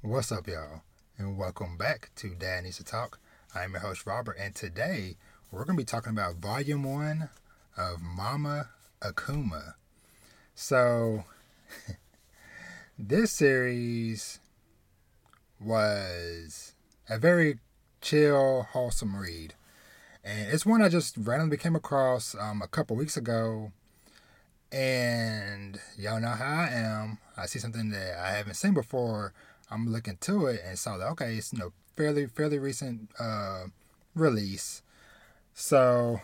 What's up, y'all? And welcome back to Dad Needs to Talk. I'm your host, Robert, and today we're going to be talking about Volume 1 of Mama Akuma. So, this series was a very chill, wholesome read. And it's one I just randomly came across um, a couple weeks ago. And y'all know how I am. I see something that I haven't seen before. I'm looking to it and saw that okay, it's you know fairly fairly recent uh, release. So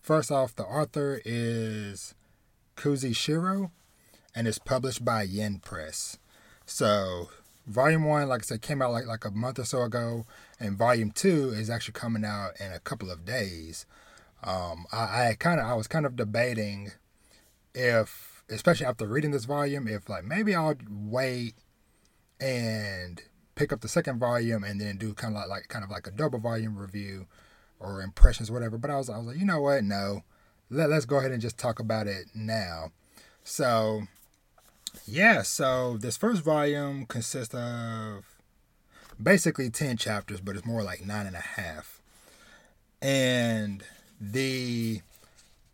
first off, the author is Kuzushiro, and it's published by Yen Press. So volume one, like I said, came out like like a month or so ago, and volume two is actually coming out in a couple of days. Um, I, I kind of I was kind of debating if, especially after reading this volume, if like maybe I'll wait and pick up the second volume and then do kind of like, like kind of like a double volume review or impressions, whatever. But I was I was like, you know what? No, Let, let's go ahead and just talk about it now. So yeah, so this first volume consists of basically 10 chapters, but it's more like nine and a half. And the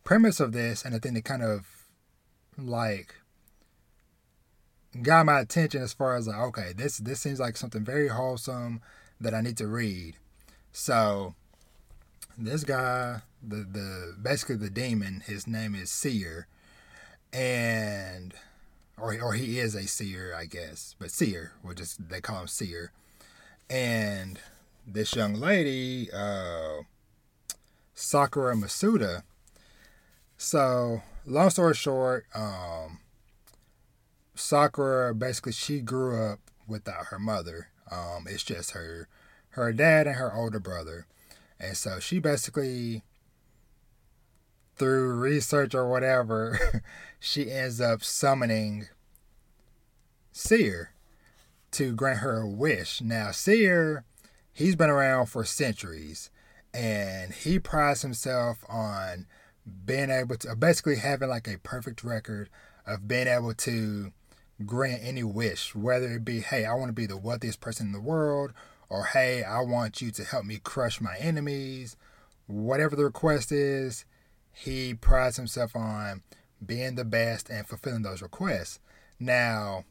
premise of this, and the thing that kind of like got my attention as far as like, okay, this this seems like something very wholesome that I need to read. So this guy, the the basically the demon, his name is Seer, and or or he is a seer, I guess, but Seer, which just they call him Seer, and this young lady, uh, Sakura Masuda. So long story short, um, Sakura basically she grew up without her mother. Um, it's just her her dad and her older brother. And so she basically through research or whatever, she ends up summoning Seer to grant her a wish. Now Seer, he's been around for centuries and he prides himself on being able to basically having like a perfect record of being able to grant any wish, whether it be, hey, I want to be the wealthiest person in the world, or hey, I want you to help me crush my enemies. Whatever the request is, he prides himself on being the best and fulfilling those requests. Now,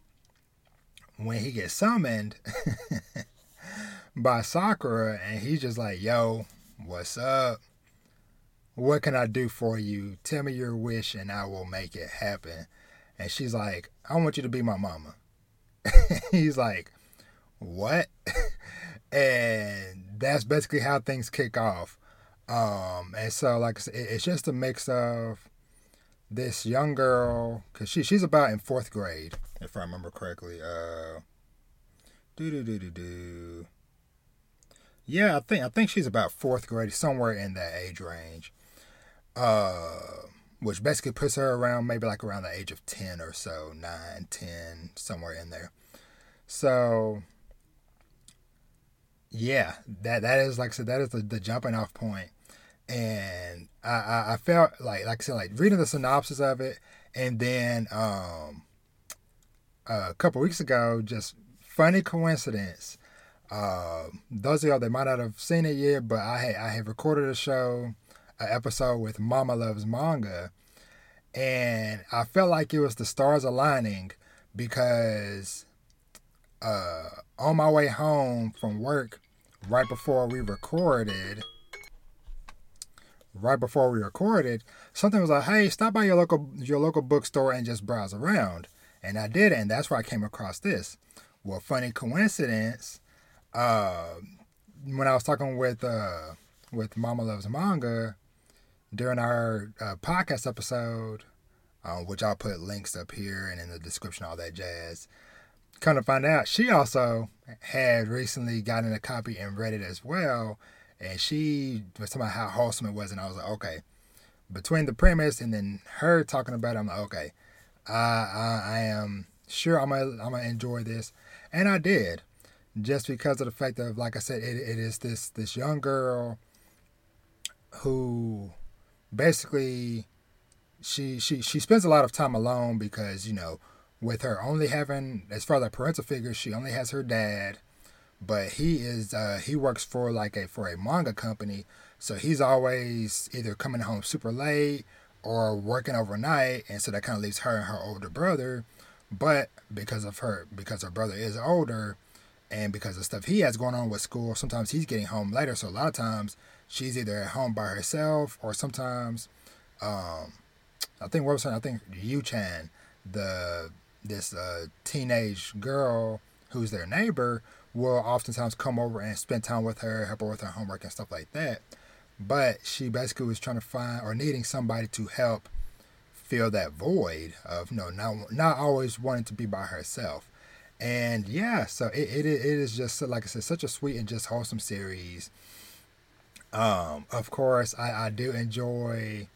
when he gets summoned by Sakura and he's just like, yo, what's up? What can I do for you? Tell me your wish and I will make it happen. And she's like, I want you to be my mama. He's like, What? and that's basically how things kick off. Um, and so, like, it's just a mix of this young girl, because she, she's about in fourth grade, if I remember correctly. Uh, do do do do do. Yeah, I think I think she's about fourth grade, somewhere in that age range. Uh, which basically puts her around maybe like around the age of 10 or so 9 10 somewhere in there. So yeah that that is like i said that is the, the jumping off point. And I, I, I felt like like i said like reading the synopsis of it and then um a couple weeks ago just funny coincidence. Uh, those of y'all that might not have seen it yet but i i have recorded a show an episode with Mama Loves Manga, and I felt like it was the stars aligning because uh, on my way home from work, right before we recorded, right before we recorded, something was like, "Hey, stop by your local your local bookstore and just browse around." And I did, and that's where I came across this. Well, funny coincidence. Uh, when I was talking with uh, with Mama Loves Manga, during our uh, podcast episode, um, which I'll put links up here and in the description, all that jazz. Kind of find out, she also had recently gotten a copy and read it as well. And she was talking about how wholesome it was. And I was like, okay, between the premise and then her talking about it, I'm like, okay, I, I, I am sure I'm going I'm to enjoy this. And I did. Just because of the fact of, like I said, it, it is this, this young girl who basically she she she spends a lot of time alone because you know with her only having, as far as like parental figures, she only has her dad, but he is uh, he works for like a for a manga company, so he's always either coming home super late or working overnight, and so that kind of leaves her and her older brother. But because of her, because her brother is older, and because of stuff he has going on with school, sometimes he's getting home later. So a lot of times she's either at home by herself, or sometimes, um, I think what was her, I think Yu Chan, the this uh, teenage girl who's their neighbor, will oftentimes come over and spend time with her, help her with her homework and stuff like that. But she basically was trying to find or needing somebody to help fill that void of you know not not always wanting to be by herself. And yeah, so it, it, it is just like I said, such a sweet and just wholesome series. Um, of course, I, I do enjoy,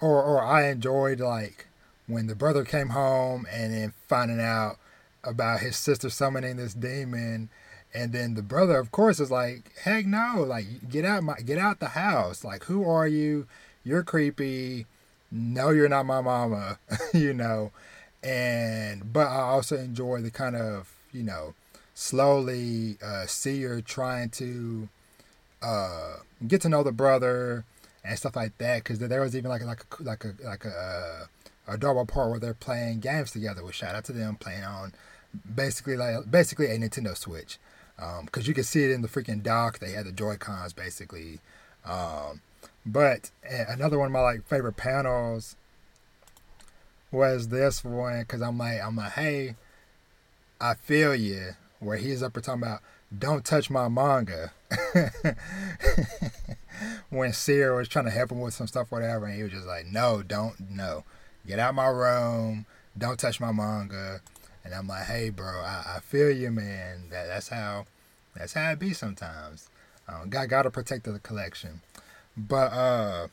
or or I enjoyed like when the brother came home and then finding out about his sister summoning this demon. And then the brother of course is like heck no like get out my get out the house. Like who are you? You're creepy. No you're not my mama you know? And but i also enjoy the kind of you know slowly uh see her trying to uh get to know the brother and stuff like that because there was even like like a like a like a uh, adorable part where they're playing games together. Which shout out to them playing on basically like basically a Nintendo Switch, because um, you can see it in the freaking dock. They had the Joy Cons basically. Um, but another one of my like favorite panels was this one because I'm like I'm like hey, I feel you. Where he's up there talking about don't touch my manga. when Seer was trying to help him with some stuff, whatever, and he was just like, no, don't, no get out my room, don't touch my manga. And I'm like, hey, bro, I, I feel you, man. That that's how that's how it be sometimes. Um, got gotta protect the collection, but uh,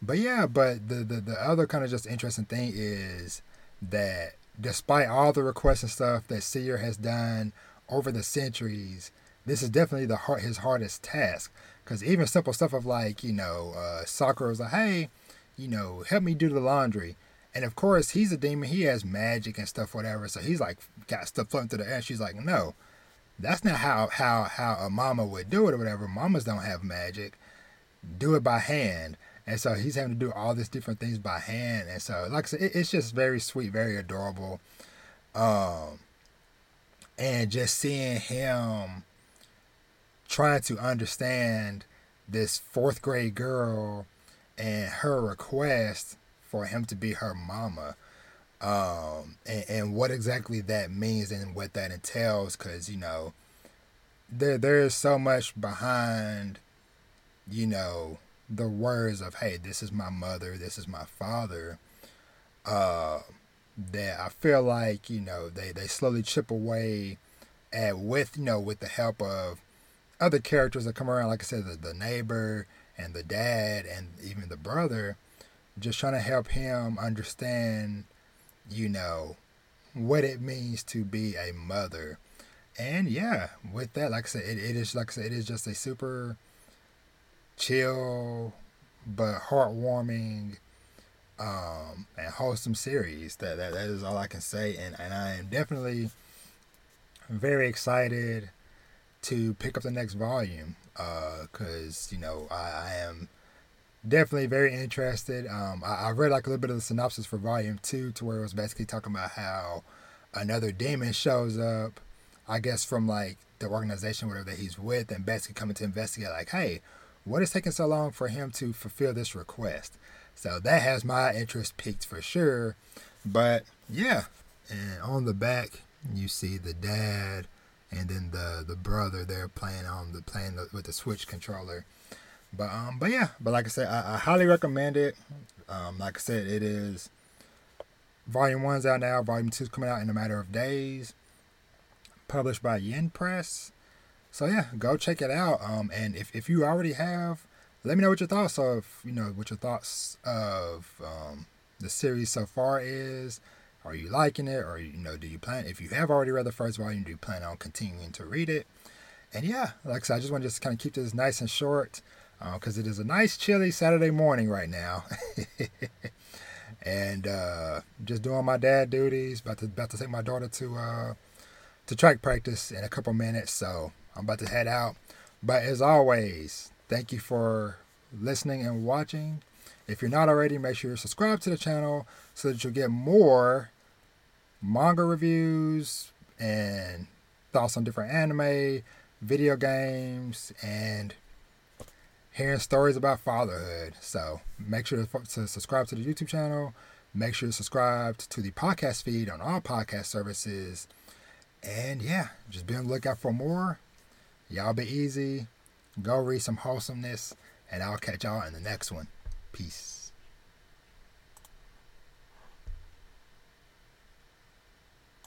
but yeah, but the the, the other kind of just interesting thing is that despite all the requests and stuff that Seer has done over the centuries, this is definitely the hard, his hardest task. Because even simple stuff of like, you know, uh, Sakura was like, hey, you know, help me do the laundry. And of course, he's a demon. He has magic and stuff, whatever. So he's like got stuff floating through the air. She's like, no, that's not how how how a mama would do it or whatever. Mamas don't have magic. Do it by hand. And so he's having to do all these different things by hand. And so, like I said, it, it's just very sweet, very adorable. Um, and just seeing him trying to understand this fourth grade girl and her request for him to be her mama um, and, and what exactly that means and what that entails because you know there there is so much behind you know the words of hey this is my mother this is my father uh, that I feel like you know they they slowly chip away at with you know with the help of other characters that come around like I said the, the neighbor and the dad and even the brother just trying to help him understand, you know, what it means to be a mother. And yeah, with that, like I said, it, it is like I said, it is just a super chill but heartwarming um, and wholesome series. That, that that is all I can say, and and I am definitely very excited to pick up the next volume because uh, you know I, I am definitely very interested. Um, I, I, read like a little bit of the synopsis for volume two, to where it was basically talking about how another demon shows up, I guess from like the organization, whatever that he's with, and basically coming to investigate, like, hey, what is taking so long for him to fulfill this request? So that has my interest piqued for sure. But yeah, and on the back you see the dad and then the the brother there playing on the playing the, with the switch controller but um, but yeah, but like I said, I, I highly recommend it. Um, like I said, it is volume one's out now. Volume two's coming out in a matter of days. Published by Yen Press. So yeah, go check it out. Um, and if, if you already have, let me know what your thoughts of you know what your thoughts of um, the series so far is. Are you liking it, or you know, do you plan? If you have already read the first volume, do you plan on continuing to read it? And yeah, like I said, I just want to just kind of keep this nice and short because uh, it is a nice chilly Saturday morning right now. and uh, just doing my dad duties. About to about to take my daughter to uh, to track practice in a couple minutes, so I'm about to head out. But as always, thank you for listening and watching. If you're not already, make sure you subscribe to the channel so that you'll get more manga reviews and thoughts on different anime, video games, and hearing stories about fatherhood. So make sure to subscribe to the YouTube channel. Make sure to subscribe to the podcast feed on all podcast services. And yeah, just be on the lookout for more. Y'all be easy. Go read some wholesomeness. And I'll catch y'all in the next one. Peace.